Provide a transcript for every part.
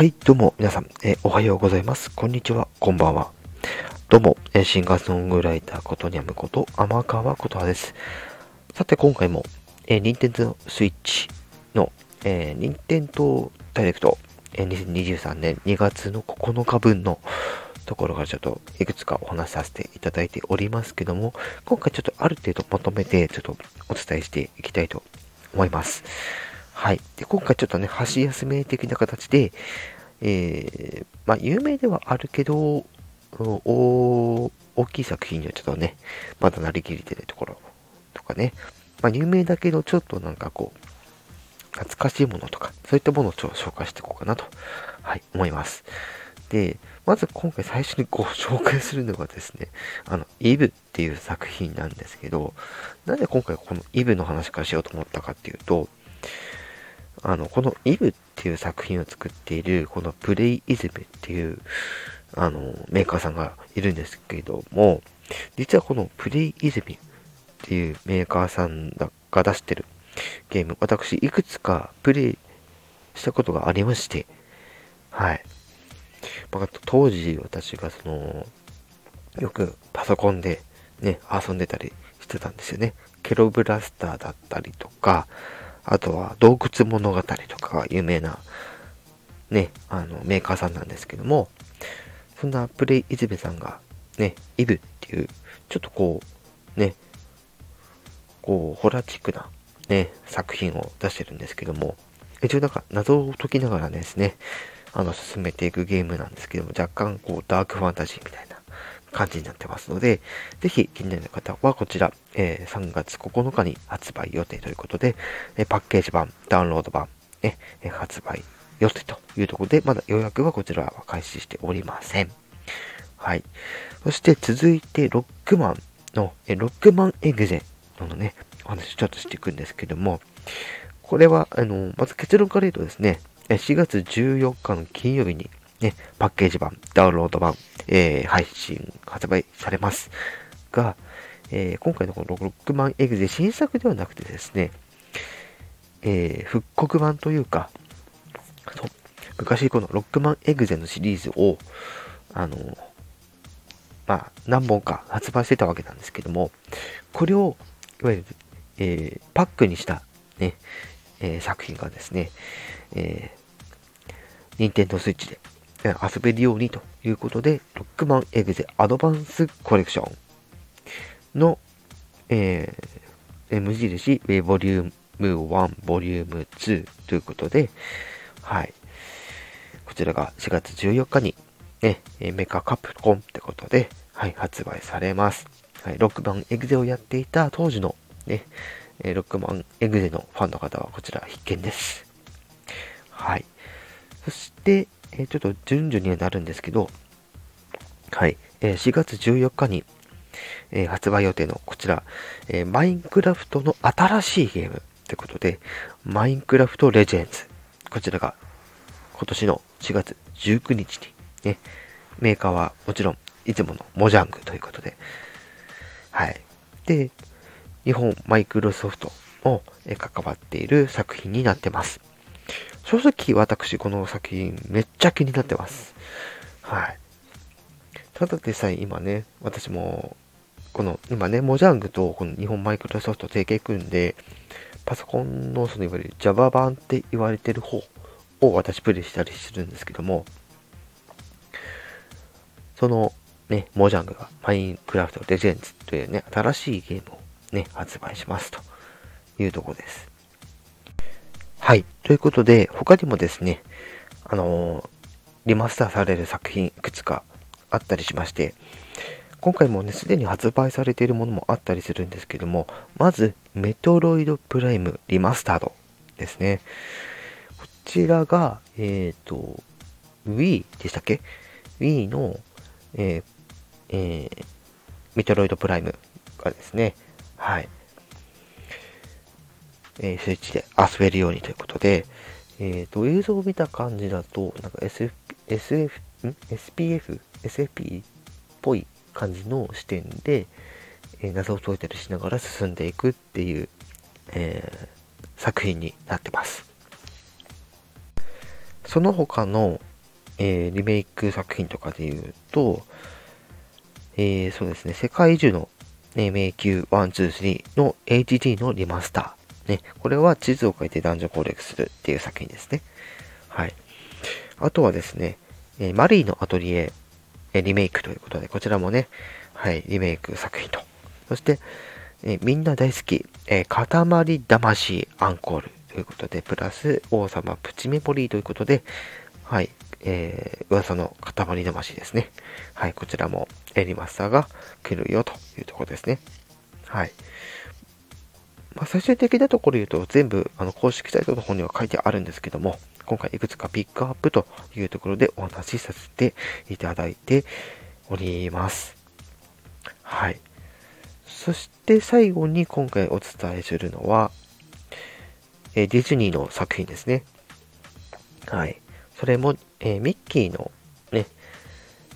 はい、どうも皆さん、えー、おはようございます。こんにちは、こんばんは。どうも、えー、シンガーソングライターことにゃむこと天川ことはです。さて、今回も、えー、任天堂スイッチの、えー、任天堂ダイレクト、えー、2023年2月の9日分のところからちょっといくつかお話しさせていただいておりますけども、今回ちょっとある程度まとめてちょっとお伝えしていきたいと思います。はい。で、今回ちょっとね、箸休め的な形で、えー、まあ、有名ではあるけど、大きい作品にはちょっとね、まだなりきれてないところとかね、まあ、有名だけど、ちょっとなんかこう、懐かしいものとか、そういったものをちょっと紹介していこうかなと、はい、思います。で、まず今回最初にご 紹介するのがですね、あの、イブっていう作品なんですけど、なんで今回このイブの話からしようと思ったかっていうと、あの、このイブっていう作品を作っている、このプレイイズムっていう、あの、メーカーさんがいるんですけども、実はこのプレイイズムっていうメーカーさんが出してるゲーム、私、いくつかプレイしたことがありまして、はい。まあ、当時私がその、よくパソコンでね、遊んでたりしてたんですよね。ケロブラスターだったりとか、あとは洞窟物語とかが有名なね、あのメーカーさんなんですけども、そんなプレイイズベさんがね、イブっていう、ちょっとこう、ね、こう、ホラチックなね、作品を出してるんですけども、一応なんか謎を解きながらですね、あの、進めていくゲームなんですけども、若干こう、ダークファンタジーみたいな感じになってますので、ぜひ気になる方はこちら、えー、3月9日に発売予定ということで、えパッケージ版、ダウンロード版、ね、発売予定というところで、まだ予約はこちらは開始しておりません。はい。そして続いて、ロックマンの、えロックマンエグゼのね、お話ちょっとしていくんですけども、これは、あの、まず結論から言うとですね、4月14日の金曜日に、ね、パッケージ版、ダウンロード版、えー、配信、発売されます。が、えー、今回のこのロックマンエグゼ新作ではなくてですね、えー、復刻版というか、そう昔このロックマンエグゼのシリーズを、あの、まあ、何本か発売してたわけなんですけども、これを、いわゆる、えー、パックにしたね、えー、作品がですね、えー、任天堂スイッチで遊べるようにということで、ロックマンエグゼアドバンスコレクションの、えー、無印、ボリューム1、ボリューム2ということで、はい。こちらが4月14日に、ね、メカカプコンってことで、はい、発売されます。はい、ロックマンエグゼをやっていた当時の、ね、ロックマンエグゼのファンの方はこちら必見です。はい。そして、えー、ちょっと順々にはなるんですけど、はい、えー、4月14日に、えー、発売予定のこちら、えマインクラフトの新しいゲームということで、マインクラフトレジェンズ。こちらが今年の4月19日に、ね、メーカーはもちろんいつものモジャングということで、はい。で、日本マイクロソフトも関わっている作品になってます。正直私この作品めっちゃ気になってます。はい。ただでさえ今ね、私も、この今ね、モジャングとこの日本マイクロソフト提携組んで、パソコンのそのいわゆる Java 版って言われてる方を私プレイしたりするんですけども、そのね、モジャングがマインクラフトレジェンズというね、新しいゲームをね、発売しますというとこです。はい。ということで、他にもですね、あのー、リマスターされる作品いくつかあったりしまして、今回もね、すでに発売されているものもあったりするんですけども、まず、メトロイドプライムリマスタードですね。こちらが、えっ、ー、と、Wii でしたっけ ?Wii の、えー、えー、メトロイドプライムがですね、はい。えー、スイッチで遊べるようにということで、えっ、ー、と、映像を見た感じだと、なんか SF、SF、ん ?SPF、SFP っぽい感じの視点で、えー、謎を解いたりしながら進んでいくっていう、えー、作品になってます。その他の、えー、リメイク作品とかで言うと、えー、そうですね、世界中の、ね、迷宮123の HD のリマスター。ね、これは地図を書いて男女攻略するっていう作品ですね。はい。あとはですね、えー、マリーのアトリエ、えリメイクということで、こちらもね、はい、リメイク作品と。そして、えみんな大好き、え塊魂アンコールということで、プラス王様プチメモリーということで、はい、えー、噂の塊魂ですね。はい、こちらもエリマスターが来るよというところですね。はい。まあ、最終的なところ言うと全部あの公式サイトの方には書いてあるんですけども、今回いくつかピックアップというところでお話しさせていただいております。はい。そして最後に今回お伝えするのは、えディズニーの作品ですね。はい。それも、えー、ミッキーのね、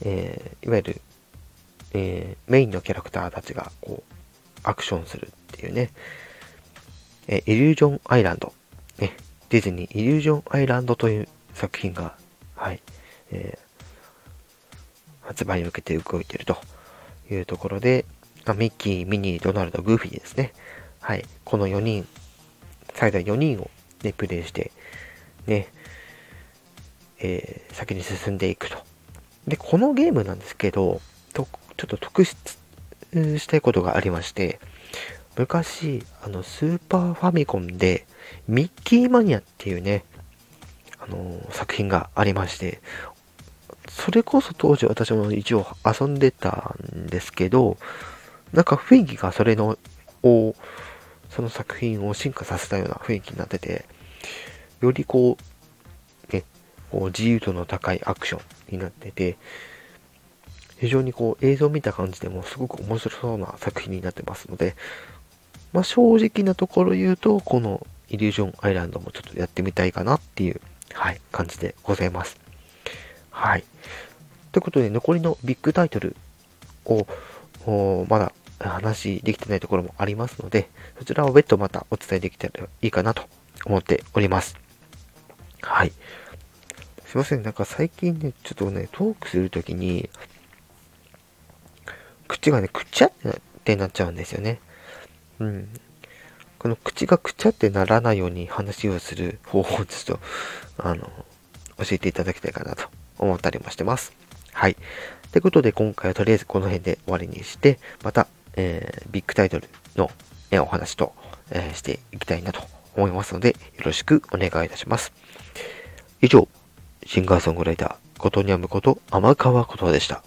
えー、いわゆる、えー、メインのキャラクターたちがこうアクションするっていうね、えイリュージョンアイランド、ね、ディズニーイリュージョンアイランドという作品が、はい、え発売に向けて動いているというところで、まミッキー、ミニー、ドナルド、グーフィーですね。はい。この4人、最大4人をね、プレイして、ね、えー、先に進んでいくと。で、このゲームなんですけど、とちょっと特筆したいことがありまして、昔、あの、スーパーファミコンで、ミッキーマニアっていうね、あのー、作品がありまして、それこそ当時私も一応遊んでたんですけど、なんか雰囲気がそれの、を、その作品を進化させたような雰囲気になってて、よりこう、ね、こう自由度の高いアクションになってて、非常にこう映像を見た感じでもすごく面白そうな作品になってますので、まあ、正直なところ言うと、このイリュージョンアイランドもちょっとやってみたいかなっていう、はい、感じでございます。はい。ということで、残りのビッグタイトルを、まだ話できてないところもありますので、そちらを別途またお伝えできたらいいかなと思っております。はい。すいません、なんか最近ね、ちょっとね、トークするときに、口がね、くっちゃってなっちゃうんですよね。うん。この口がくちゃってならないように話をする方法をちょっと、あの、教えていただきたいかなと思ったりもしてます。はい。ということで今回はとりあえずこの辺で終わりにして、またえー、ビッグタイトルの、えお話と、えー、していきたいなと思いますので、よろしくお願いいたします。以上、シンガーソングライター、ことにゃむこと、天川ことでした。